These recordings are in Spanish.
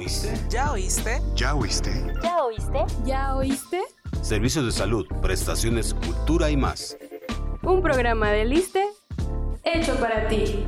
oíste? ¿Ya oíste? ¿Ya oíste? ¿Ya oíste? ¿Ya oíste? Servicios de salud, prestaciones, cultura y más. Un programa de Liste hecho para ti.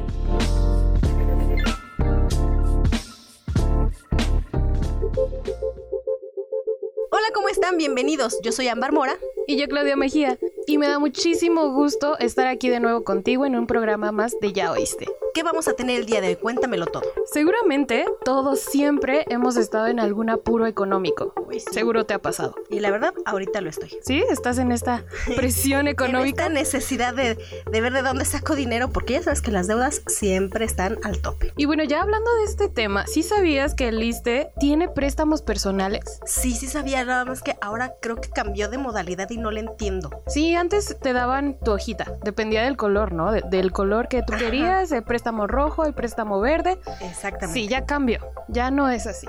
Hola, ¿cómo están? Bienvenidos. Yo soy Ámbar Mora. Y yo, Claudia Mejía. Y me da muchísimo gusto estar aquí de nuevo contigo en un programa más de Ya Oíste. ¿Qué vamos a tener el día de hoy? Cuéntamelo todo. Seguramente todos siempre hemos estado en algún apuro económico. Uy, sí. Seguro te ha pasado. Y la verdad, ahorita lo estoy. ¿Sí? ¿Estás en esta presión En económica? esta necesidad de, de ver de dónde saco dinero, porque ya sabes que las deudas siempre están al tope. Y bueno, ya hablando de este tema, ¿sí sabías que el Liste tiene préstamos personales? Sí, sí sabía, nada más que ahora creo que cambió de modalidad y no le entiendo. Sí, antes te daban tu hojita, dependía del color, ¿no? De- del color que tú querías, el préstamo rojo, el préstamo verde. Exactamente. Sí, ya cambió, ya no es así.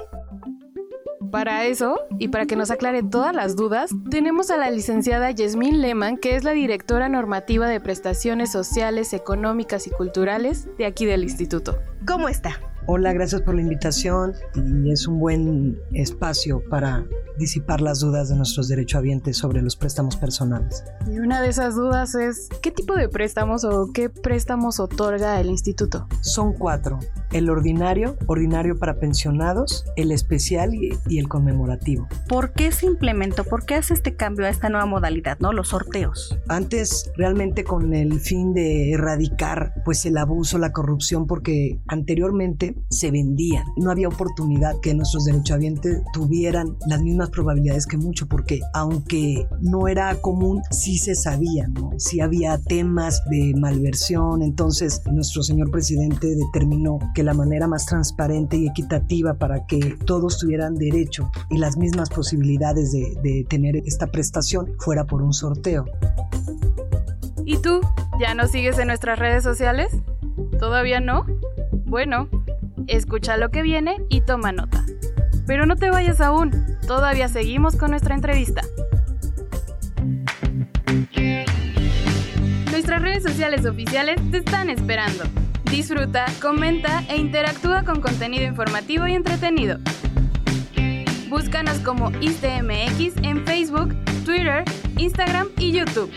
Para eso, y para que nos aclare todas las dudas, tenemos a la licenciada Yasmín Lehmann, que es la directora normativa de prestaciones sociales, económicas y culturales de aquí del instituto. ¿Cómo está? Hola, gracias por la invitación y es un buen espacio para disipar las dudas de nuestros derechohabientes sobre los préstamos personales. Y una de esas dudas es, ¿qué tipo de préstamos o qué préstamos otorga el instituto? Son cuatro, el ordinario, ordinario para pensionados, el especial y, y el conmemorativo. ¿Por qué se implementó? ¿Por qué hace este cambio a esta nueva modalidad, no? Los sorteos. Antes realmente con el fin de erradicar pues el abuso, la corrupción, porque anteriormente se vendían. No había oportunidad que nuestros derechohabientes tuvieran las mismas probabilidades que mucho, porque aunque no era común, sí se sabía, ¿no? Sí había temas de malversión. Entonces nuestro señor presidente determinó que la manera más transparente y equitativa para que todos tuvieran derecho y las mismas posibilidades de, de tener esta prestación fuera por un sorteo. ¿Y tú? ¿Ya nos sigues en nuestras redes sociales? ¿Todavía no? Bueno, escucha lo que viene y toma nota. Pero no te vayas aún, todavía seguimos con nuestra entrevista. Nuestras redes sociales oficiales te están esperando. Disfruta, comenta e interactúa con contenido informativo y entretenido. Búscanos como ISTMX en Facebook, Twitter, Instagram y YouTube.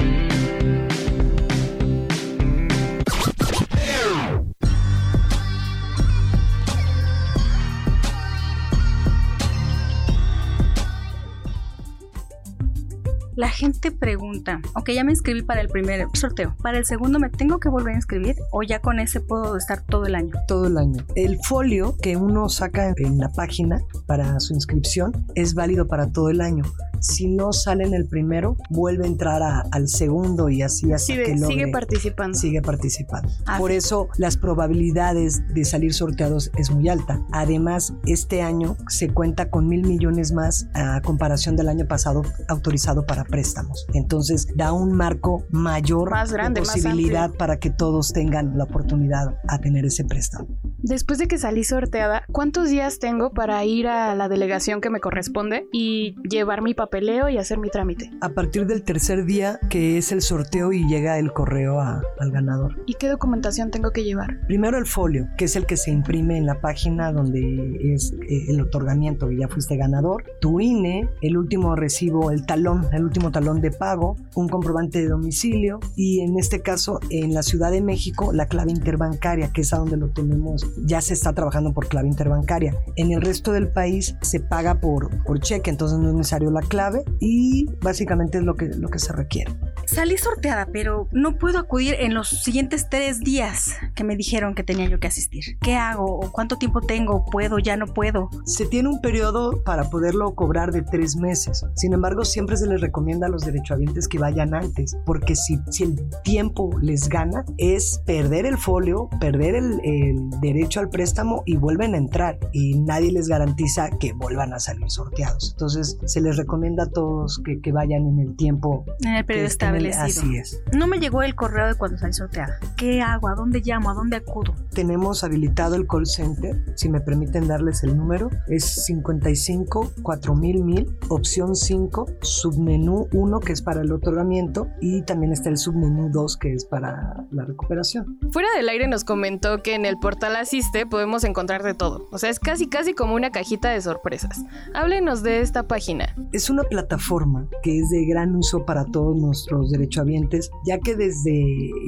La gente pregunta, ok, ya me inscribí para el primer sorteo. ¿Para el segundo me tengo que volver a inscribir o ya con ese puedo estar todo el año? todo el año. El folio que uno saca en la página para su inscripción es válido para todo el año. Si no sale en el primero, vuelve a entrar a- al segundo y así hasta Sigue, que logre- sigue participando. sigue participando. Ah, Por sí. eso las probabilidades de salir sorteados es muy alta. Además, este año se cuenta con mil millones más a comparación del año pasado autorizado para préstamos. Entonces da un marco mayor Más grande, de posibilidad para que todos tengan la oportunidad a tener ese préstamo. Después de que salí sorteada, ¿cuántos días tengo para ir a la delegación que me corresponde y llevar mi papeleo y hacer mi trámite? A partir del tercer día que es el sorteo y llega el correo a- al ganador. ¿Y qué documentación tengo que llevar? Primero el folio, que es el que se imprime en la página donde es eh, el otorgamiento, que ya fuiste ganador. Tu INE, el último recibo, el talón, el último talón de pago, un comprobante de domicilio y en este caso en la Ciudad de México la clave interbancaria, que es a donde lo tenemos, ya se está trabajando por clave interbancaria. En el resto del país se paga por, por cheque, entonces no es necesario la clave y básicamente es lo que, lo que se requiere. Salí sorteada, pero no puedo acudir en los siguientes tres días que me dijeron que tenía yo que asistir. ¿Qué hago? ¿O ¿Cuánto tiempo tengo? ¿Puedo? ¿Ya no puedo? Se tiene un periodo para poderlo cobrar de tres meses. Sin embargo, siempre se les recomienda a los derechohabientes que vayan antes, porque si, si el tiempo les gana, es perder el folio, perder el, el derecho al préstamo y vuelven a entrar. Y nadie les garantiza que vuelvan a salir sorteados. Entonces, se les recomienda a todos que, que vayan en el tiempo En el periodo el- establecido. así es. No me llegó el correo de cuando salí sorteada. ¿Qué hago? ¿A dónde llamo? ¿A dónde acudo? Tenemos habilitado el call center, si me permiten darles el número, es 55 4000 mil, opción 5, submenú 1 que es para el otorgamiento y también está el submenú 2 que es para la recuperación. Fuera del aire nos comentó que en el portal Asiste podemos encontrar de todo. O sea, es casi casi como una cajita de sorpresas. Háblenos de esta página. Es una plataforma que es de gran uso para todos nuestros derechohabientes, ya que desde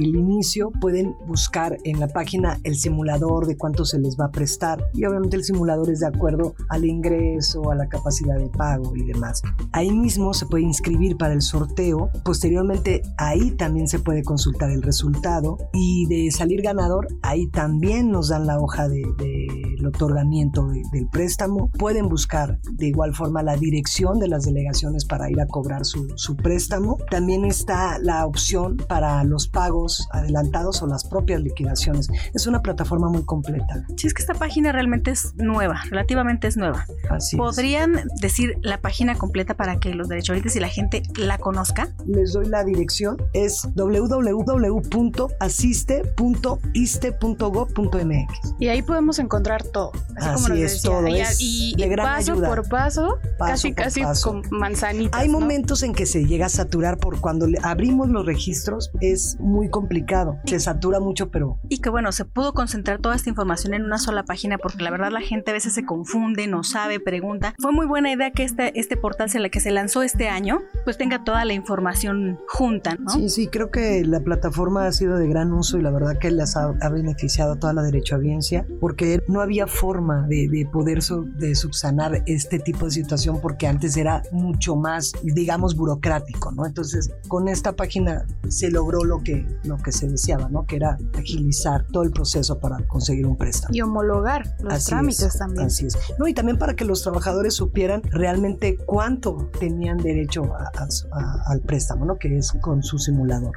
el inicio pueden buscar en la página el simulador de cuánto se les va a prestar y obviamente el simulador es de acuerdo al ingreso, a la capacidad de pago y demás. Ahí mismo se puede inscribir para el sorteo, posteriormente ahí también se puede consultar el resultado y de salir ganador, ahí también nos dan la hoja de, del otorgamiento de- del préstamo. Pueden buscar de igual forma la dirección de las delegaciones para ir a cobrar su, su préstamo. También está la opción para los pagos adelantados o las propias liquidaciones. Es una plataforma muy completa. Si es que esta página realmente es nueva, relativamente es nueva. Así es. ¿Podrían decir la página completa para que los derechohabientes y la gente la conozca? Les doy la dirección. Es www.asiste.iste.gov.mx. Y ahí podemos encontrar todo. Así, como Así nos es, decía. todo, Y, es y- de y gran paso ayuda. por paso, Paso casi por casi paso. con manzanitas. Hay ¿no? momentos en que se llega a saturar por cuando abrimos los registros es muy complicado. Se satura mucho, pero Y que bueno, se pudo concentrar toda esta información en una sola página porque la verdad la gente a veces se confunde, no sabe, pregunta. Fue muy buena idea que este, este portal se la que se lanzó este año, pues tenga toda la información junta, ¿no? sí, sí, creo que la plataforma ha sido de gran uso y la verdad que las ha, ha beneficiado a toda la derechohabiencia porque no había forma de, de poder su- de subsanar este tipo de situación porque antes era mucho más, digamos, burocrático, ¿no? Entonces, con esta página se logró lo que, lo que se deseaba, ¿no? Que era agilizar todo el proceso para conseguir un préstamo. Y homologar los Así trámites es, también. Así es. No, y también para que los trabajadores supieran realmente cuánto tenían derecho a- a a- al préstamo, ¿no? Que es con su simulador.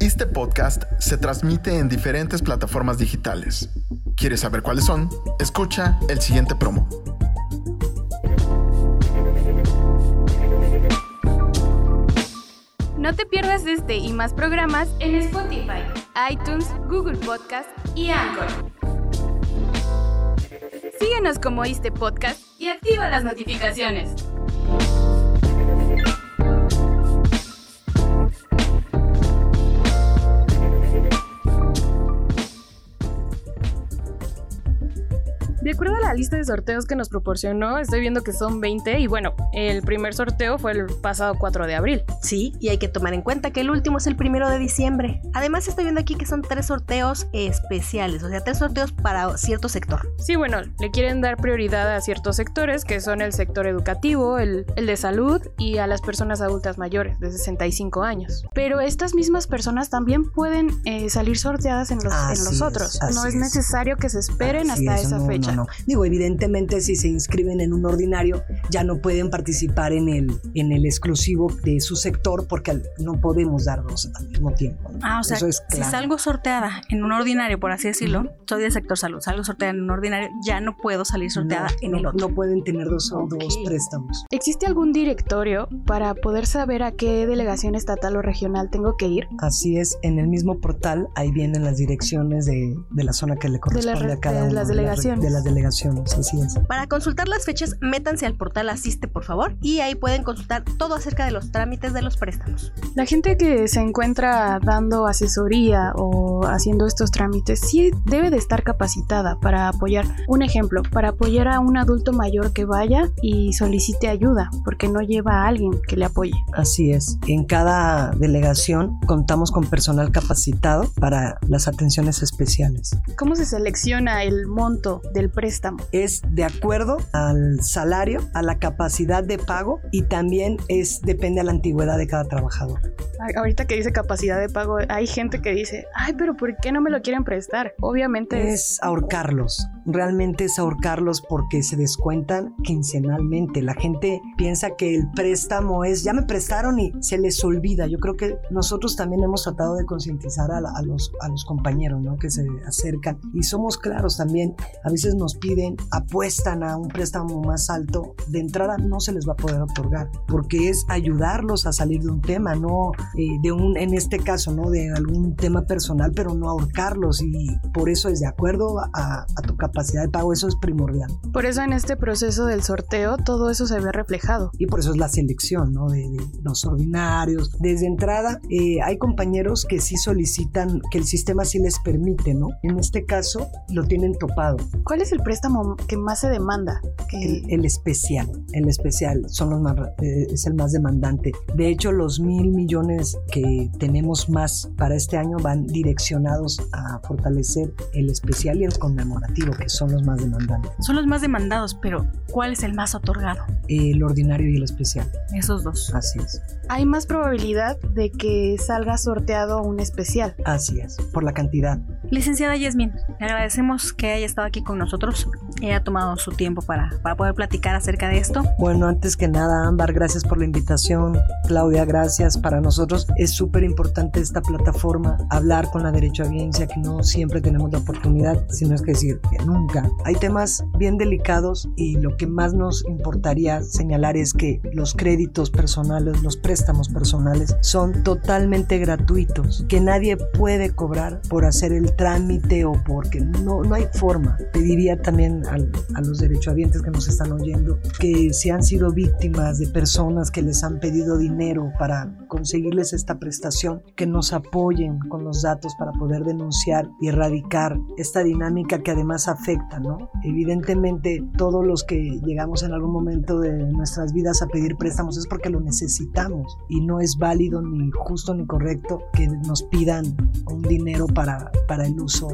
Este podcast se transmite en diferentes plataformas digitales. ¿Quieres saber cuáles son? Escucha el siguiente promo. No te pierdas este y más programas en Spotify, iTunes, Google Podcast y Anchor. Síguenos como Iste Podcast y activa las notificaciones. De acuerdo a la lista de sorteos que nos proporcionó, estoy viendo que son 20 y bueno, el primer sorteo fue el pasado 4 de abril. Sí, y hay que tomar en cuenta que el último es el primero de diciembre. Además, estoy viendo aquí que son tres sorteos especiales, o sea, tres sorteos para cierto sector. Sí, bueno, le quieren dar prioridad a ciertos sectores, que son el sector educativo, el, el de salud y a las personas adultas mayores de 65 años. Pero estas mismas personas también pueden eh, salir sorteadas en los, en los es, otros. no es, es. necesario que se esperen Así hasta es, esa no, fecha. no, no. Digo, evidentemente si se inscriben en un ordinario ya no pueden participar en el, en el exclusivo de su sector porque no podemos dar dos al mismo tiempo. ¿no? Ah, o sea, Eso es si salgo sorteada en un ordinario, por así decirlo, soy del sector salud, salgo sorteada en un ordinario, ya no puedo salir sorteada no, en no- el otro. no pueden tener dos, Ok. dos préstamos. ¿Existe algún directorio para poder saber a qué delegación estatal o regional tengo que ir? Así es, en el mismo portal ahí vienen las direcciones de, de la zona que le corresponde re- a cada de uno. las delegaciones. De las delegaciones, así es. Para consultar las fechas, métanse al portal Asiste, por favor, y ahí pueden consultar todo acerca de los trámites de los préstamos. La gente que se encuentra dando asesoría o haciendo estos trámites sí debe de estar capacitada para apoyar. Un ejemplo, para apoyar a un adulto mayor que vaya y solicite ayuda porque no lleva a alguien que le apoye. Así es. En cada delegación contamos con personal capacitado para las atenciones especiales. ¿Cómo se selecciona el monto del préstamo? Es de acuerdo al salario, a la capacidad de pago y también es depende a la antigüedad de cada trabajador. Ahorita que dice capacidad de pago, hay gente que dice, ay, pero ¿por qué no me lo quieren prestar? Obviamente es... Es ahorcarlos. Realmente es ahorcarlos porque se descuentan quincenalmente. La gente piensa que el préstamo es, ya me prestaron y se les olvida. Yo creo que nosotros también hemos tratado de concientizar a, los, a los compañeros ¿no? que se acercan y somos claros también. A veces nos piden, apuestan a un préstamo más alto. De entrada no se les va a poder otorgar porque es ayudarlos a salir de un tema, no eh, de un, en este caso, ¿no? De algún tema personal, pero no ahorcarlos y por eso es de acuerdo a, tu capacidad de pago, eso es primordial. Por eso en este proceso del sorteo todo eso se ve reflejado. Y por eso es la selección, ¿no? De, los ordinarios. Desde entrada eh, hay compañeros que sí solicitan que el sistema sí les permite, ¿no? En este caso lo tienen topado. ¿Cuál es el préstamo que más se demanda? El, especial, el especial son los más, eh, es el más demandante. De hecho, los mil millones que tenemos más para este año van direccionados a fortalecer el especial y el conmemorativo, que son los más demandantes. Son los más demandados, pero ¿cuál es el más otorgado? El ordinario y el especial. Esos dos. Así es. Hay más probabilidad de que salga sorteado un especial. Así es, por la cantidad. Licenciada Yasmin, le agradecemos que haya estado aquí con nosotros haya tomado su tiempo para, para poder platicar acerca de esto. Bueno, antes que nada, Ámbar, gracias por la invitación. Claudia, gracias. Para nosotros es súper importante esta plataforma, hablar con la derecho audiencia, que no siempre tenemos la oportunidad, sino es que decir que nunca. Hay temas bien delicados y lo que más nos importaría señalar es que los créditos personales, los préstamos personales son totalmente gratuitos, que nadie puede cobrar por hacer el trámite o porque no, no hay forma. Pediría también a, a los derechohabientes que nos están oyendo que si han sido víctimas de personas que les han pedido dinero para conseguirles esta prestación, que nos apoyen con los datos para poder denunciar y erradicar esta dinámica que además afecta, ¿no? Evidentemente todos los que llegamos en algún momento de nuestras vidas a pedir préstamos es porque lo necesitamos y no es válido ni justo ni correcto que nos pidan un dinero para, para el uso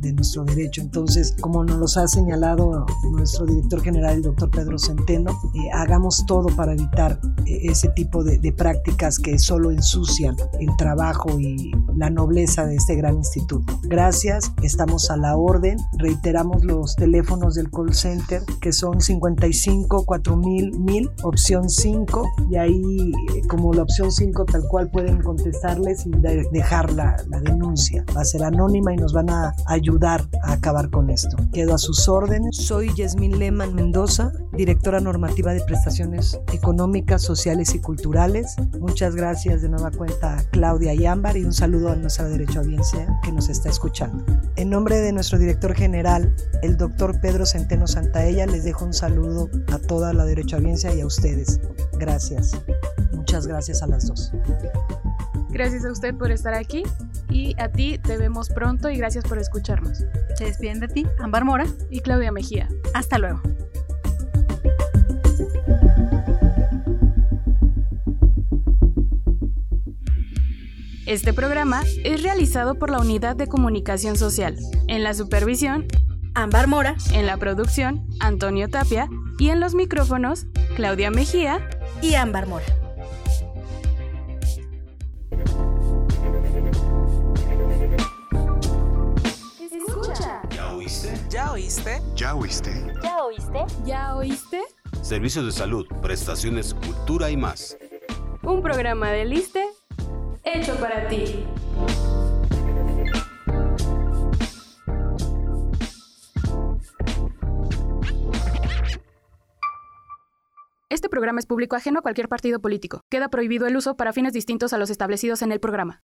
de, nuestro derecho. Entonces, como nos lo ha señalado nuestro director general, el doctor Pedro Centeno, eh, hagamos todo para evitar eh, ese tipo de, de prácticas que solo ensucian el trabajo y la nobleza de este gran instituto. Gracias, estamos a la orden. Reiteramos los teléfonos del call center que son 55 4000 1000, opción 5, y ahí eh, como la opción 5 tal cual pueden contestarles y dejar la, la denuncia. Va a ser anónima y nos van a ayudar a acabar con esto. Quedo a sus órdenes. Soy Yasmín Lehmann Mendoza, directora normativa de prestaciones económicas, sociales y culturales. Muchas gracias de nueva cuenta a Claudia y Ámbar y un saludo a nuestra derecho audiencia que nos está escuchando. En nombre de nuestro director general, el doctor Pedro Centeno Santaella, les dejo un saludo a toda la derecho audiencia y a ustedes. Gracias. Muchas gracias a las dos. Gracias a usted por estar aquí y a ti te vemos pronto y gracias por escucharnos. Se despiden de ti, Ámbar Mora y Claudia Mejía. Hasta luego. Este programa es realizado por la Unidad de Comunicación Social. En la supervisión, Ámbar Mora. En la producción, Antonio Tapia. Y en los micrófonos, Claudia Mejía y Ámbar Mora. ¿Ya oíste? ¿Ya oíste? ¿Ya oíste? ¿Ya oíste? Servicios de salud, prestaciones, cultura y más. Un programa de Liste hecho para ti. Este programa es público ajeno a cualquier partido político. Queda prohibido el uso para fines distintos a los establecidos en el programa.